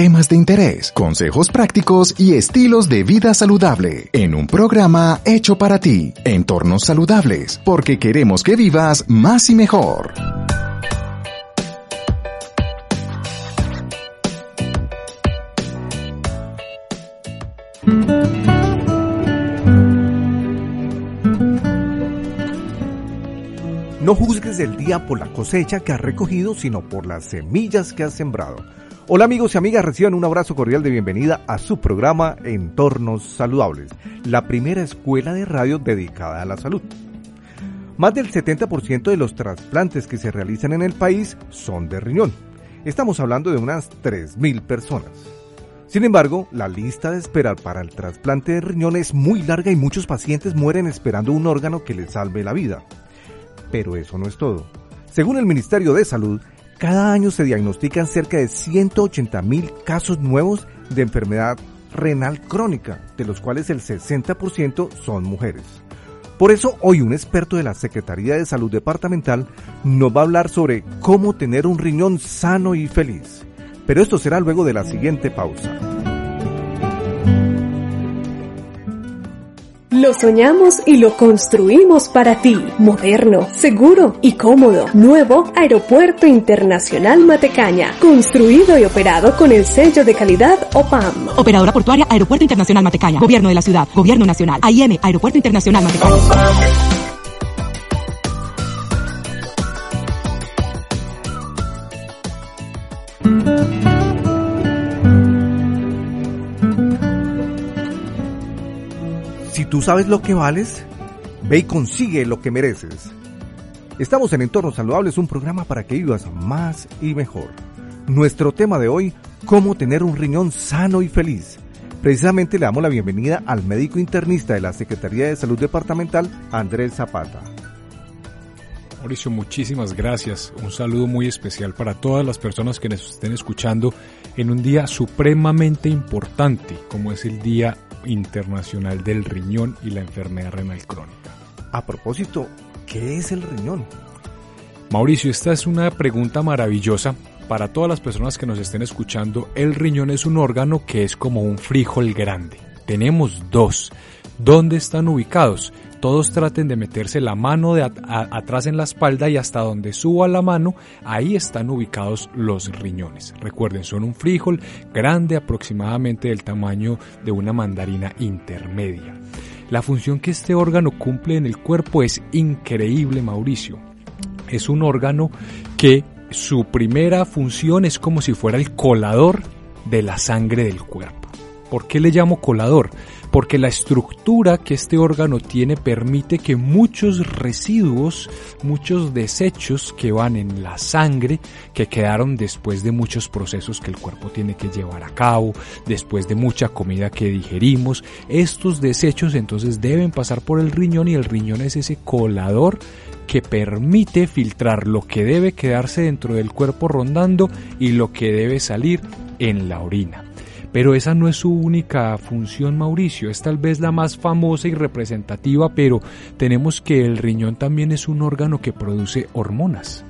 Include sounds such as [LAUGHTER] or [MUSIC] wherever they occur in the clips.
temas de interés, consejos prácticos y estilos de vida saludable en un programa hecho para ti, Entornos Saludables, porque queremos que vivas más y mejor. No juzgues el día por la cosecha que has recogido, sino por las semillas que has sembrado. Hola amigos y amigas, reciban un abrazo cordial de bienvenida a su programa Entornos Saludables, la primera escuela de radio dedicada a la salud. Más del 70% de los trasplantes que se realizan en el país son de riñón. Estamos hablando de unas 3.000 personas. Sin embargo, la lista de espera para el trasplante de riñón es muy larga y muchos pacientes mueren esperando un órgano que les salve la vida. Pero eso no es todo. Según el Ministerio de Salud, cada año se diagnostican cerca de 180 mil casos nuevos de enfermedad renal crónica, de los cuales el 60% son mujeres. Por eso hoy un experto de la Secretaría de Salud Departamental nos va a hablar sobre cómo tener un riñón sano y feliz. Pero esto será luego de la siguiente pausa. Lo soñamos y lo construimos para ti. Moderno, seguro y cómodo. Nuevo Aeropuerto Internacional Matecaña. Construido y operado con el sello de calidad OPAM. Operadora portuaria Aeropuerto Internacional Matecaña. Gobierno de la ciudad. Gobierno nacional. AIM Aeropuerto Internacional Matecaña. Sabes lo que vales, ve y consigue lo que mereces. Estamos en Entornos Saludables, un programa para que vivas más y mejor. Nuestro tema de hoy, cómo tener un riñón sano y feliz. Precisamente le damos la bienvenida al médico internista de la Secretaría de Salud Departamental, Andrés Zapata. Mauricio, muchísimas gracias. Un saludo muy especial para todas las personas que nos estén escuchando en un día supremamente importante, como es el Día Internacional del Riñón y la Enfermedad Renal Crónica. A propósito, ¿qué es el riñón? Mauricio, esta es una pregunta maravillosa para todas las personas que nos estén escuchando. El riñón es un órgano que es como un frijol grande. Tenemos dos. ¿Dónde están ubicados? Todos traten de meterse la mano atrás en la espalda y hasta donde suba la mano, ahí están ubicados los riñones. Recuerden, son un frijol grande aproximadamente del tamaño de una mandarina intermedia. La función que este órgano cumple en el cuerpo es increíble, Mauricio. Es un órgano que su primera función es como si fuera el colador de la sangre del cuerpo. ¿Por qué le llamo colador? Porque la estructura que este órgano tiene permite que muchos residuos, muchos desechos que van en la sangre, que quedaron después de muchos procesos que el cuerpo tiene que llevar a cabo, después de mucha comida que digerimos, estos desechos entonces deben pasar por el riñón y el riñón es ese colador que permite filtrar lo que debe quedarse dentro del cuerpo rondando y lo que debe salir en la orina. Pero esa no es su única función, Mauricio. Es tal vez la más famosa y representativa, pero tenemos que el riñón también es un órgano que produce hormonas.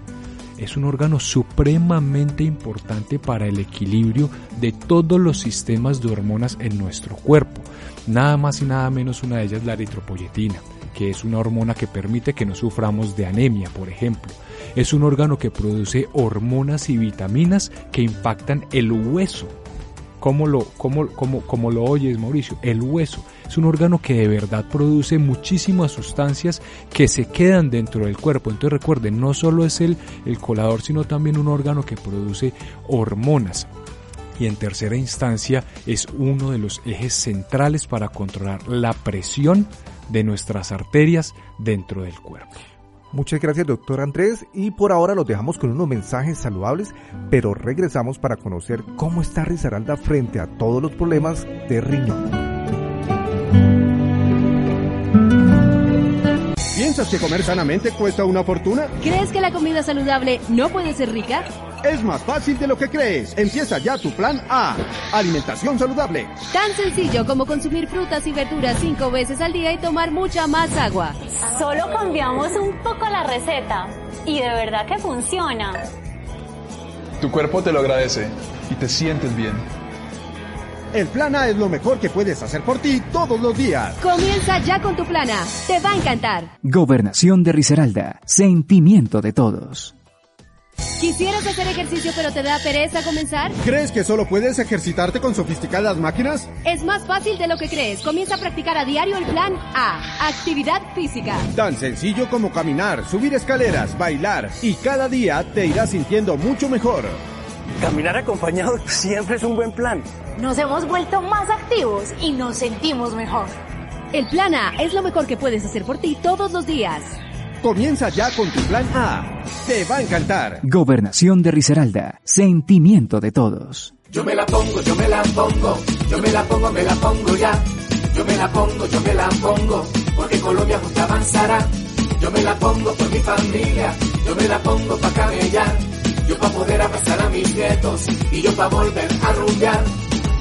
Es un órgano supremamente importante para el equilibrio de todos los sistemas de hormonas en nuestro cuerpo. Nada más y nada menos una de ellas la eritropoyetina, que es una hormona que permite que no suframos de anemia, por ejemplo. Es un órgano que produce hormonas y vitaminas que impactan el hueso ¿Cómo lo, cómo, cómo, cómo lo oyes, Mauricio? El hueso es un órgano que de verdad produce muchísimas sustancias que se quedan dentro del cuerpo. Entonces recuerden, no solo es el, el colador, sino también un órgano que produce hormonas. Y en tercera instancia es uno de los ejes centrales para controlar la presión de nuestras arterias dentro del cuerpo. Muchas gracias, doctor Andrés. Y por ahora los dejamos con unos mensajes saludables, pero regresamos para conocer cómo está Risaralda frente a todos los problemas de riñón. ¿Piensas que comer sanamente cuesta una fortuna? ¿Crees que la comida saludable no puede ser rica? Es más fácil de lo que crees. Empieza ya tu plan A. Alimentación saludable. Tan sencillo como consumir frutas y verduras cinco veces al día y tomar mucha más agua. Solo cambiamos un poco la receta y de verdad que funciona. Tu cuerpo te lo agradece y te sientes bien. El plan A es lo mejor que puedes hacer por ti todos los días. Comienza ya con tu plan A. Te va a encantar. Gobernación de Risaralda. Sentimiento de todos. ¿Quisieras hacer ejercicio pero te da pereza comenzar? ¿Crees que solo puedes ejercitarte con sofisticadas máquinas? Es más fácil de lo que crees. Comienza a practicar a diario el plan A. Actividad física. Tan sencillo como caminar, subir escaleras, bailar y cada día te irás sintiendo mucho mejor. Caminar acompañado [LAUGHS] siempre es un buen plan. Nos hemos vuelto más activos y nos sentimos mejor. El plan A es lo mejor que puedes hacer por ti todos los días. Comienza ya con tu plan A. Te va a encantar. Gobernación de Risaralda. Sentimiento de todos. Yo me la pongo, yo me la pongo, yo me la pongo, me la pongo ya. Yo me la pongo, yo me la pongo, porque Colombia junta avanzará. Yo me la pongo por mi familia, yo me la pongo pa' camellar. Yo pa' poder abrazar a mis nietos y yo pa' volver a rumbear.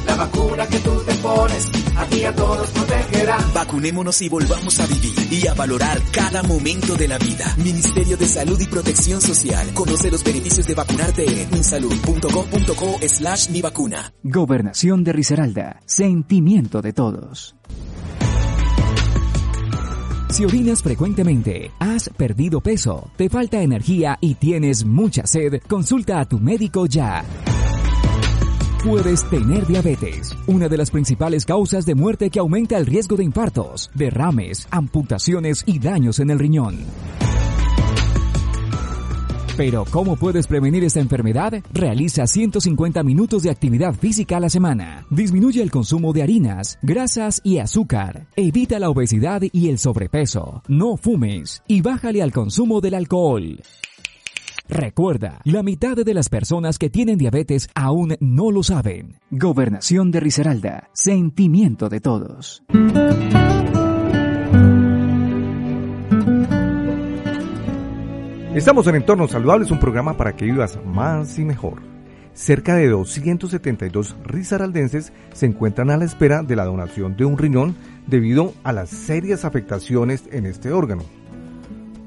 La vacuna que tú te pones, a ti a todos protegerá. Vacunémonos y volvamos a vivir y a valorar cada momento de la vida. Ministerio de Salud y Protección Social. Conoce los beneficios de vacunarte en minsalud.gov.co slash mi vacuna. Gobernación de Risaralda. Sentimiento de todos. Si orinas frecuentemente, has perdido peso, te falta energía y tienes mucha sed, consulta a tu médico ya. Puedes tener diabetes, una de las principales causas de muerte que aumenta el riesgo de infartos, derrames, amputaciones y daños en el riñón. Pero ¿cómo puedes prevenir esta enfermedad? Realiza 150 minutos de actividad física a la semana. Disminuye el consumo de harinas, grasas y azúcar. Evita la obesidad y el sobrepeso. No fumes y bájale al consumo del alcohol. Recuerda, la mitad de las personas que tienen diabetes aún no lo saben. Gobernación de Risaralda. Sentimiento de todos. Estamos en Entornos Saludables, un programa para que vivas más y mejor. Cerca de 272 risaraldenses se encuentran a la espera de la donación de un riñón debido a las serias afectaciones en este órgano.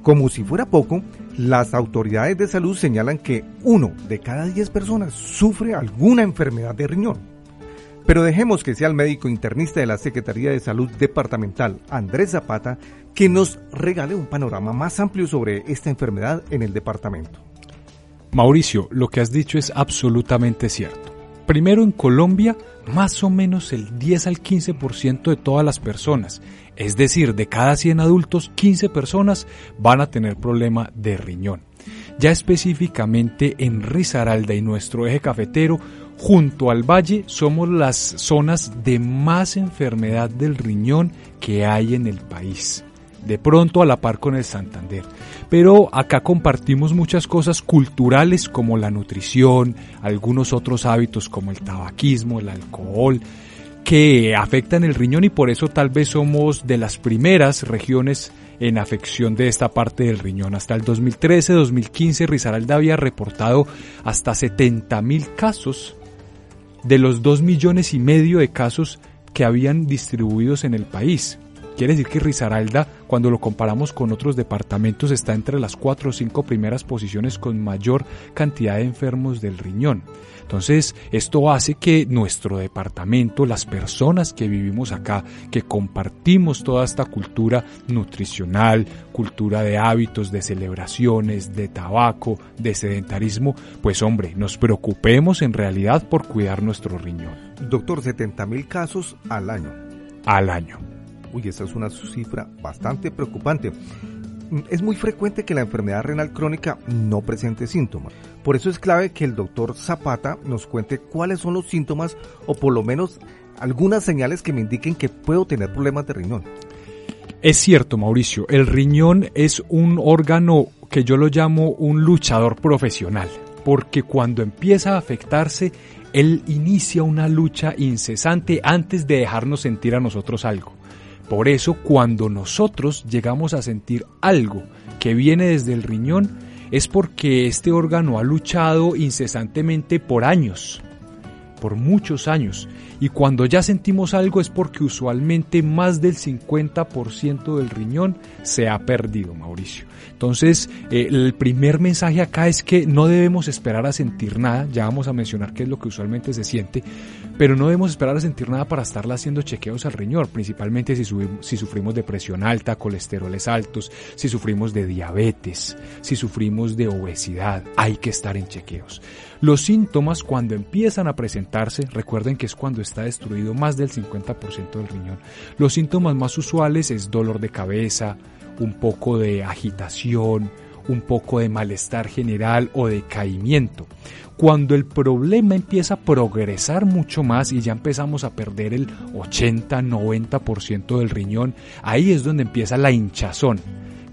Como si fuera poco, las autoridades de salud señalan que uno de cada 10 personas sufre alguna enfermedad de riñón. Pero dejemos que sea el médico internista de la Secretaría de Salud Departamental, Andrés Zapata, que nos regale un panorama más amplio sobre esta enfermedad en el departamento. Mauricio, lo que has dicho es absolutamente cierto. Primero, en Colombia, más o menos el 10 al 15% de todas las personas, es decir, de cada 100 adultos, 15 personas van a tener problema de riñón. Ya específicamente en Risaralda y nuestro eje cafetero, junto al valle, somos las zonas de más enfermedad del riñón que hay en el país de pronto a la par con el Santander. Pero acá compartimos muchas cosas culturales como la nutrición, algunos otros hábitos como el tabaquismo, el alcohol, que afectan el riñón y por eso tal vez somos de las primeras regiones en afección de esta parte del riñón. Hasta el 2013-2015 Risaralda había reportado hasta 70 mil casos de los 2 millones y medio de casos que habían distribuidos en el país. Quiere decir que Risaralda, cuando lo comparamos con otros departamentos, está entre las cuatro o cinco primeras posiciones con mayor cantidad de enfermos del riñón. Entonces, esto hace que nuestro departamento, las personas que vivimos acá, que compartimos toda esta cultura nutricional, cultura de hábitos, de celebraciones, de tabaco, de sedentarismo, pues hombre, nos preocupemos en realidad por cuidar nuestro riñón. Doctor, 70 mil casos al año. Al año. Uy, esa es una cifra bastante preocupante. Es muy frecuente que la enfermedad renal crónica no presente síntomas. Por eso es clave que el doctor Zapata nos cuente cuáles son los síntomas o por lo menos algunas señales que me indiquen que puedo tener problemas de riñón. Es cierto, Mauricio, el riñón es un órgano que yo lo llamo un luchador profesional, porque cuando empieza a afectarse, él inicia una lucha incesante antes de dejarnos sentir a nosotros algo. Por eso cuando nosotros llegamos a sentir algo que viene desde el riñón, es porque este órgano ha luchado incesantemente por años, por muchos años. Y cuando ya sentimos algo es porque usualmente más del 50% del riñón se ha perdido, Mauricio. Entonces, eh, el primer mensaje acá es que no debemos esperar a sentir nada, ya vamos a mencionar qué es lo que usualmente se siente, Pero no debemos esperar a sentir nada para estarla haciendo chequeos al riñón, principalmente si, si sufrimos de presión alta, colesteroles altos, si sufrimos de diabetes, si sufrimos de obesidad, hay que estar en chequeos. Los síntomas cuando empiezan a presentarse, recuerden que es cuando está destruido más del 50% del riñón. Los síntomas más usuales es dolor de cabeza, un poco de agitación, un poco de malestar general o decaimiento. Cuando el problema empieza a progresar mucho más y ya empezamos a perder el 80-90% del riñón, ahí es donde empieza la hinchazón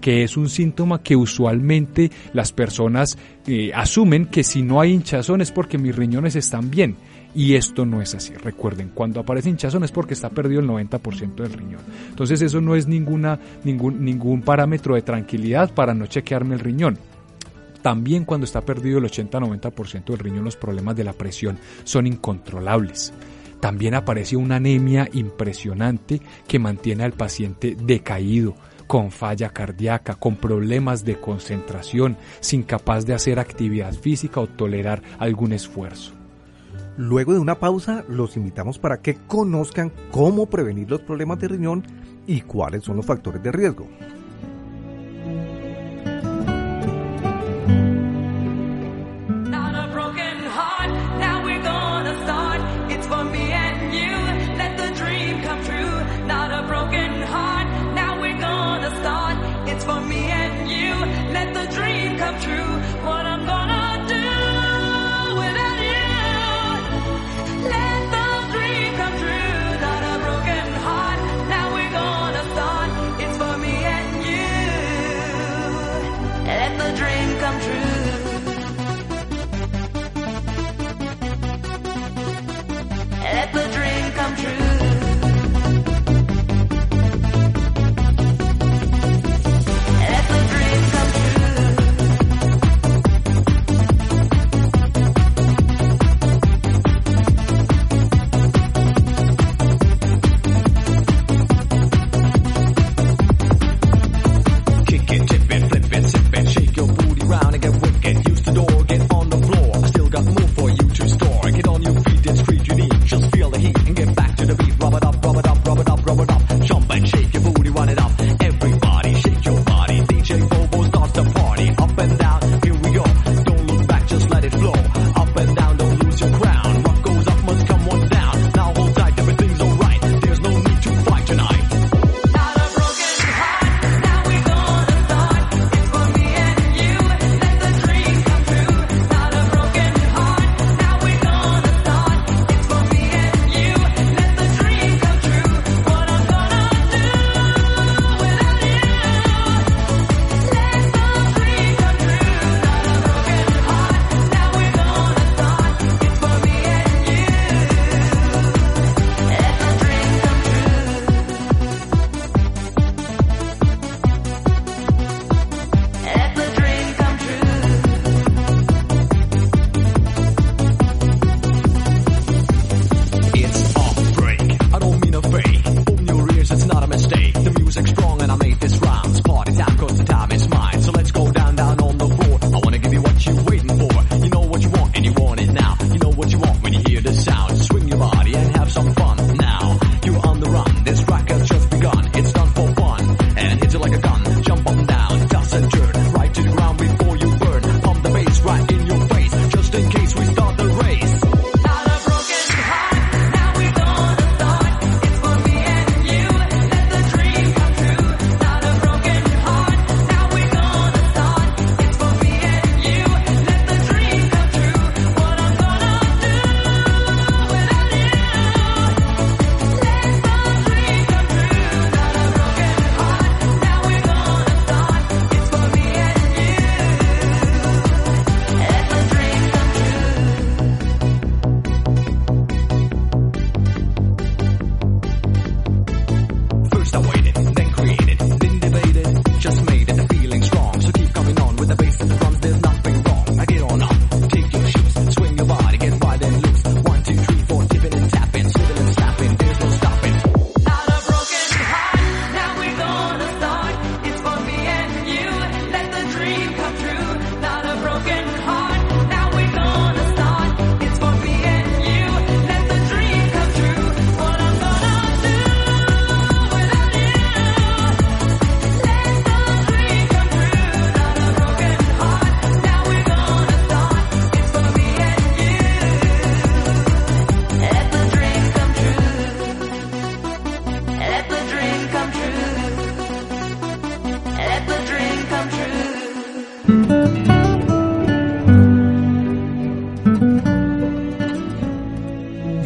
que es un síntoma que usualmente las personas eh, asumen que si no hay hinchazón es porque mis riñones están bien. Y esto no es así. Recuerden, cuando aparece hinchazón es porque está perdido el 90% del riñón. Entonces eso no es ninguna, ningún, ningún parámetro de tranquilidad para no chequearme el riñón. También cuando está perdido el 80-90% del riñón los problemas de la presión son incontrolables. También aparece una anemia impresionante que mantiene al paciente decaído, con falla cardíaca, con problemas de concentración, sin capaz de hacer actividad física o tolerar algún esfuerzo. Luego de una pausa, los invitamos para que conozcan cómo prevenir los problemas de riñón y cuáles son los factores de riesgo.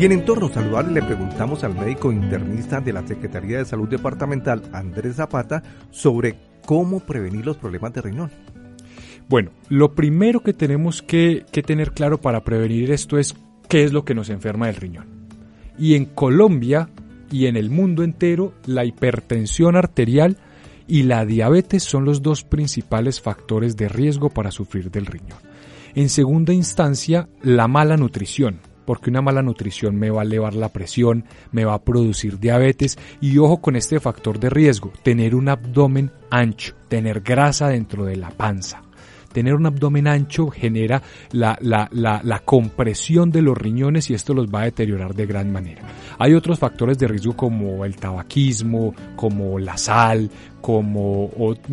En entorno saludable le preguntamos al médico internista de la Secretaría de Salud Departamental, Andrés Zapata, sobre cómo prevenir los problemas de riñón. Bueno, lo primero que tenemos que, que tener claro para prevenir esto es qué es lo que nos enferma del riñón. Y en Colombia y en el mundo entero, la hipertensión arterial y la diabetes son los dos principales factores de riesgo para sufrir del riñón. En segunda instancia, la mala nutrición, porque una mala nutrición me va a elevar la presión, me va a producir diabetes y ojo con este factor de riesgo, tener un abdomen ancho, tener grasa dentro de la panza. Tener un abdomen ancho genera la, la, la, la, compresión de los riñones y esto los va a deteriorar de gran manera. Hay otros factores de riesgo como el tabaquismo, como la sal, como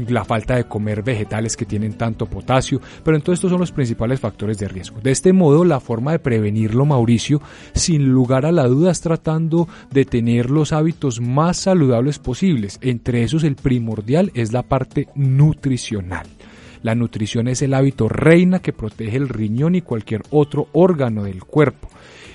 la falta de comer vegetales que tienen tanto potasio, pero entonces estos son los principales factores de riesgo. De este modo, la forma de prevenirlo, Mauricio, sin lugar a la duda, es tratando de tener los hábitos más saludables posibles. Entre esos, el primordial es la parte nutricional. La nutrición es el hábito reina que protege el riñón y cualquier otro órgano del cuerpo.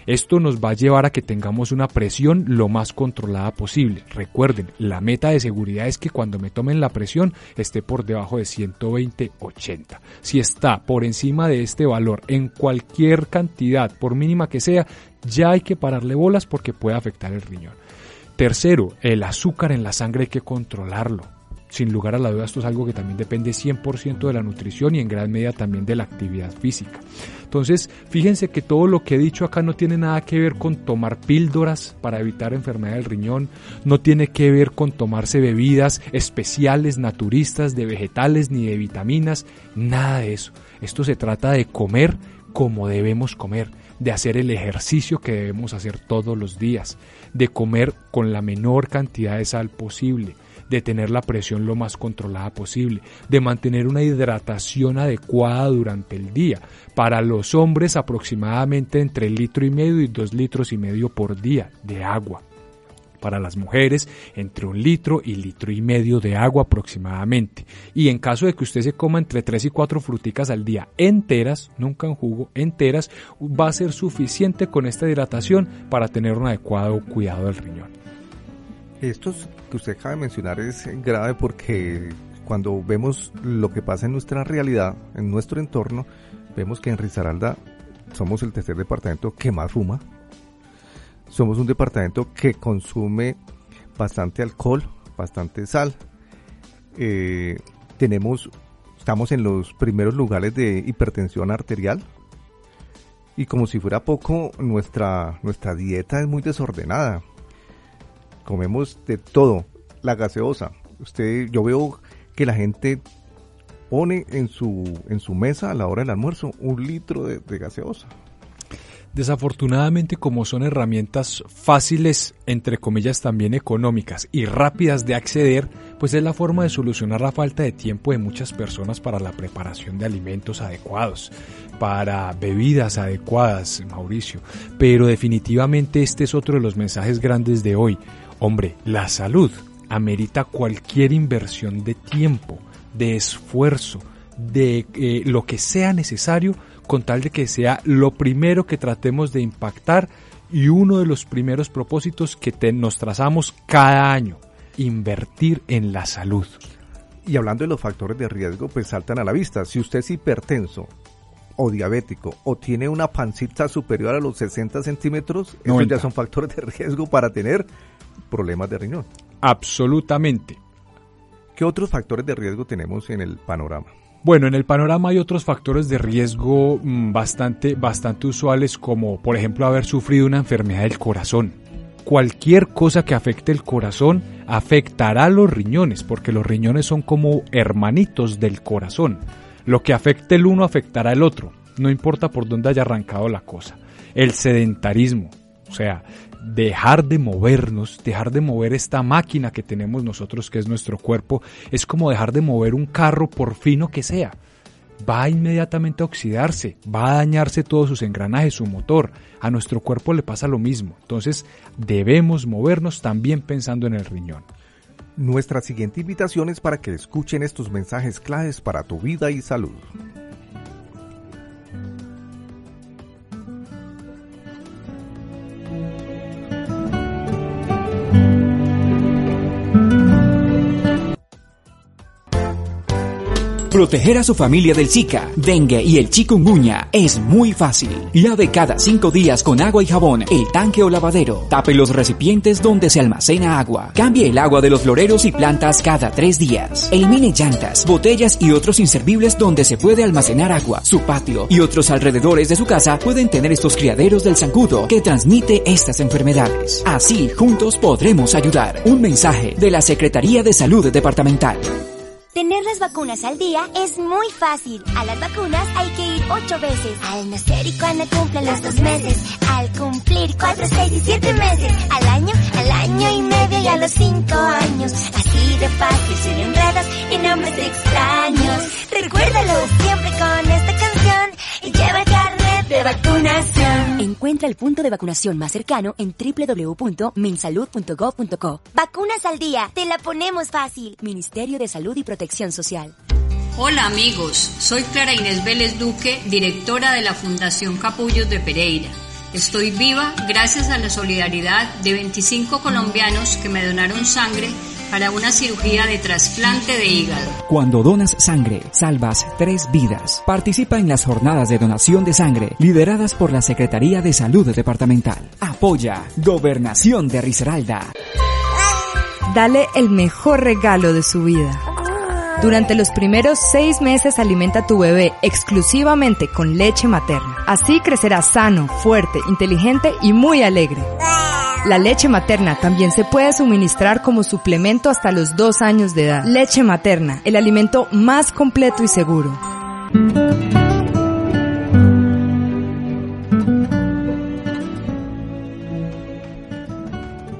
Esto nos va a llevar a que tengamos una presión lo más controlada posible. Recuerden, la meta de seguridad es que cuando me tomen la presión esté por debajo de 120-80. Si está por encima de este valor en cualquier cantidad, por mínima que sea, ya hay que pararle bolas porque puede afectar el riñón. Tercero, el azúcar en la sangre hay que controlarlo sin lugar a la duda esto es algo que también depende 100% de la nutrición y en gran medida también de la actividad física. Entonces, fíjense que todo lo que he dicho acá no tiene nada que ver con tomar píldoras para evitar enfermedad del riñón, no tiene que ver con tomarse bebidas especiales, naturistas, de vegetales ni de vitaminas, nada de eso. Esto se trata de comer como debemos comer, de hacer el ejercicio que debemos hacer todos los días, de comer con la menor cantidad de sal posible, de tener la presión lo más controlada posible, de mantener una hidratación adecuada durante el día. Para los hombres aproximadamente entre litro y medio y dos litros y medio por día de agua. Para las mujeres, entre un litro y litro y medio de agua aproximadamente. Y en caso de que usted se coma entre tres y cuatro fruticas al día enteras, nunca en jugo, enteras, va a ser suficiente con esta hidratación para tener un adecuado cuidado del riñón. Esto que usted acaba de mencionar es grave porque cuando vemos lo que pasa en nuestra realidad, en nuestro entorno, vemos que en Risaralda somos el tercer departamento que más fuma. Somos un departamento que consume bastante alcohol, bastante sal. Eh, tenemos, estamos en los primeros lugares de hipertensión arterial. Y como si fuera poco, nuestra, nuestra dieta es muy desordenada comemos de todo, la gaseosa. Usted, yo veo que la gente pone en su, en su mesa a la hora del almuerzo un litro de, de gaseosa. Desafortunadamente, como son herramientas fáciles, entre comillas también económicas y rápidas de acceder, pues es la forma de solucionar la falta de tiempo de muchas personas para la preparación de alimentos adecuados, para bebidas adecuadas, Mauricio. Pero definitivamente este es otro de los mensajes grandes de hoy. Hombre, la salud amerita cualquier inversión de tiempo, de esfuerzo, de eh, lo que sea necesario con tal de que sea lo primero que tratemos de impactar y uno de los primeros propósitos que nos trazamos cada año, invertir en la salud. Y hablando de los factores de riesgo, pues saltan a la vista. Si usted es hipertenso o diabético o tiene una pancita superior a los 60 centímetros, esos ya son factores de riesgo para tener problemas de riñón. Absolutamente. ¿Qué otros factores de riesgo tenemos en el panorama? Bueno, en el panorama hay otros factores de riesgo mm, bastante, bastante usuales como por ejemplo haber sufrido una enfermedad del corazón. Cualquier cosa que afecte el corazón afectará a los riñones porque los riñones son como hermanitos del corazón. Lo que afecte el uno afectará el otro, no importa por dónde haya arrancado la cosa. El sedentarismo, o sea, dejar de movernos, dejar de mover esta máquina que tenemos nosotros, que es nuestro cuerpo, es como dejar de mover un carro por fino que sea. Va inmediatamente a oxidarse, va a dañarse todos sus engranajes, su motor. A nuestro cuerpo le pasa lo mismo. Entonces debemos movernos también pensando en el riñón. Nuestra siguiente invitación es para que escuchen estos mensajes claves para tu vida y salud. Proteger a su familia del Zika, dengue y el chikungunya es muy fácil. Lave cada cinco días con agua y jabón el tanque o lavadero. Tape los recipientes donde se almacena agua. Cambie el agua de los floreros y plantas cada tres días. Elimine llantas, botellas y otros inservibles donde se puede almacenar agua. Su patio y otros alrededores de su casa pueden tener estos criaderos del zancudo que transmite estas enfermedades. Así, juntos podremos ayudar. Un mensaje de la Secretaría de Salud Departamental. Tener las vacunas al día es muy fácil. A las vacunas hay que ir ocho veces. Al nacer y cuando cumplen los dos meses. Al cumplir cuatro, seis y siete meses. Al año, al año y medio y a los cinco años. Así de fácil, sin enredos y nombres extraños. Recuérdalo siempre con esta canción y lleva el carnet de vacunación. Encuentra el punto de vacunación más cercano en www.minsalud.gov.co. Vacunas al día, te la ponemos fácil. Ministerio de Salud y Protección Social. Hola amigos, soy Clara Inés Vélez Duque, directora de la Fundación Capullos de Pereira. Estoy viva gracias a la solidaridad de 25 colombianos que me donaron sangre para una cirugía de trasplante de hígado. Cuando donas sangre, salvas tres vidas. Participa en las jornadas de donación de sangre lideradas por la Secretaría de Salud Departamental. Apoya Gobernación de Risaralda. Dale el mejor regalo de su vida. Durante los primeros seis meses alimenta a tu bebé exclusivamente con leche materna. Así crecerá sano, fuerte, inteligente y muy alegre. La leche materna también se puede suministrar como suplemento hasta los dos años de edad. Leche materna, el alimento más completo y seguro.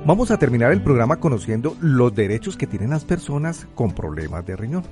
Vamos a terminar el programa conociendo los derechos que tienen las personas con problemas de riñón.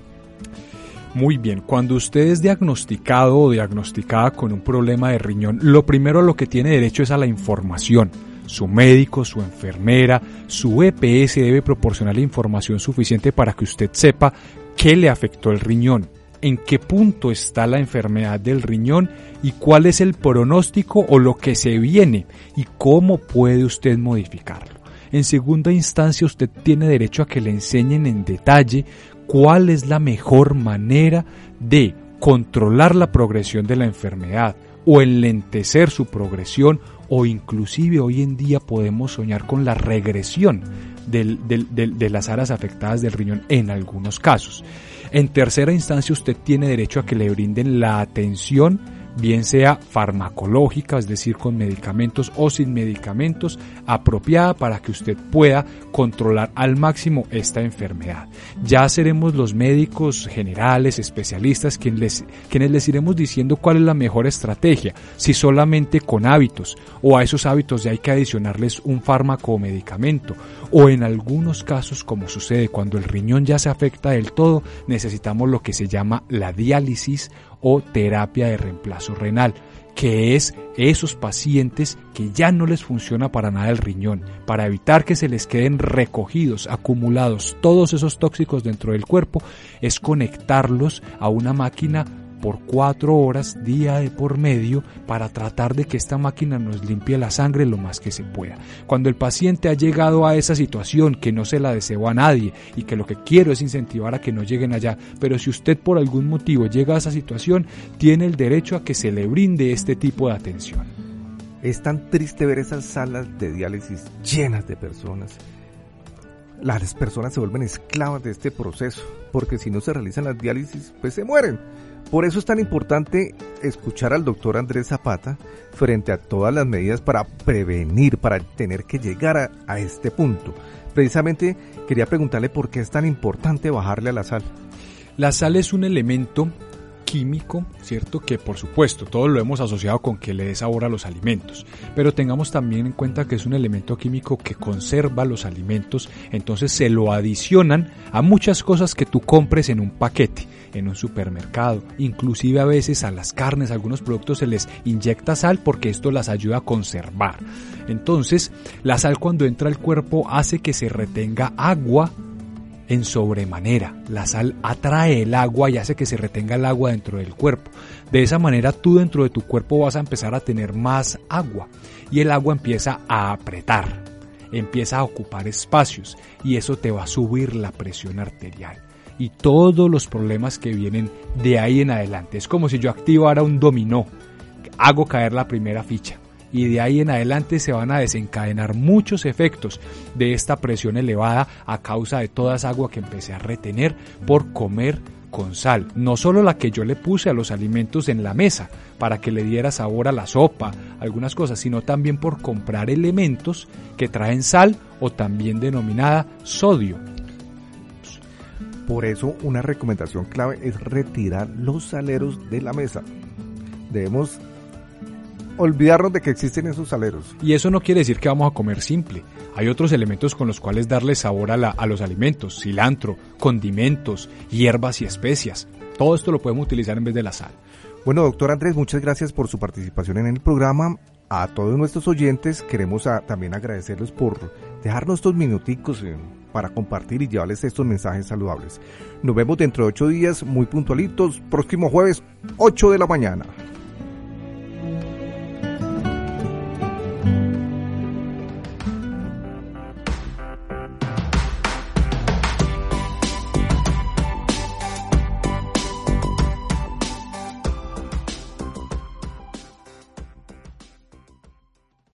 Muy bien, cuando usted es diagnosticado o diagnosticada con un problema de riñón, lo primero a lo que tiene derecho es a la información. Su médico, su enfermera, su EPS debe proporcionar la información suficiente para que usted sepa qué le afectó el riñón, en qué punto está la enfermedad del riñón y cuál es el pronóstico o lo que se viene y cómo puede usted modificarlo. En segunda instancia, usted tiene derecho a que le enseñen en detalle cuál es la mejor manera de controlar la progresión de la enfermedad o enlentecer su progresión o inclusive hoy en día podemos soñar con la regresión de las áreas afectadas del riñón en algunos casos. En tercera instancia usted tiene derecho a que le brinden la atención bien sea farmacológica, es decir, con medicamentos o sin medicamentos, apropiada para que usted pueda controlar al máximo esta enfermedad. Ya seremos los médicos generales, especialistas, quienes les, quienes les iremos diciendo cuál es la mejor estrategia, si solamente con hábitos o a esos hábitos ya hay que adicionarles un fármaco o medicamento, o en algunos casos, como sucede cuando el riñón ya se afecta del todo, necesitamos lo que se llama la diálisis o terapia de reemplazo renal, que es esos pacientes que ya no les funciona para nada el riñón, para evitar que se les queden recogidos, acumulados todos esos tóxicos dentro del cuerpo, es conectarlos a una máquina por cuatro horas día de por medio para tratar de que esta máquina nos limpie la sangre lo más que se pueda. Cuando el paciente ha llegado a esa situación que no se la deseo a nadie y que lo que quiero es incentivar a que no lleguen allá, pero si usted por algún motivo llega a esa situación, tiene el derecho a que se le brinde este tipo de atención. Es tan triste ver esas salas de diálisis llenas de personas. Las personas se vuelven esclavas de este proceso, porque si no se realizan las diálisis, pues se mueren. Por eso es tan importante escuchar al doctor Andrés Zapata frente a todas las medidas para prevenir, para tener que llegar a, este punto. Precisamente quería preguntarle por qué es tan importante bajarle a la sal. La sal es un elemento químico, ¿cierto? Que por supuesto todos lo hemos asociado con que le dé sabor a los alimentos, pero tengamos también en cuenta que es un elemento químico que conserva los alimentos, entonces se lo adicionan a muchas cosas que tú compres en un paquete, en un supermercado, inclusive a veces a las carnes, a algunos productos se les inyecta sal porque esto las ayuda a conservar. Entonces, la sal cuando entra al cuerpo hace que se retenga agua en sobremanera. La sal atrae el agua y hace que se retenga el agua dentro del cuerpo. De esa manera tú dentro de tu cuerpo vas a empezar a tener más agua y el agua empieza a apretar, empieza a ocupar espacios y eso te va a subir la presión arterial. y todos los problemas que vienen de ahí en adelante. Es como si yo activara un dominó, hago caer la primera ficha y de ahí en adelante se van a desencadenar muchos efectos de esta presión elevada a causa de toda esa agua que empecé a retener por comer con sal, no solo la que yo le puse a los alimentos en la mesa para que le diera sabor a la sopa, algunas cosas, sino también por comprar elementos que traen sal o también denominada sodio. Por eso una recomendación clave es retirar los saleros de la mesa. Debemos olvidarnos de que existen esos saleros. Y eso no quiere decir que vamos a comer simple. Hay otros elementos con los cuales darle sabor a, la, a los alimentos, cilantro, condimentos, hierbas y especias. Todo esto lo podemos utilizar en vez de la sal. Bueno, doctor Andrés, muchas gracias por su participación en el programa. A todos nuestros oyentes queremos también agradecerles por dejarnos estos minuticos eh, para compartir y llevarles estos mensajes saludables. Nos vemos dentro de ocho días, muy puntualitos, próximo jueves, 8 de la mañana.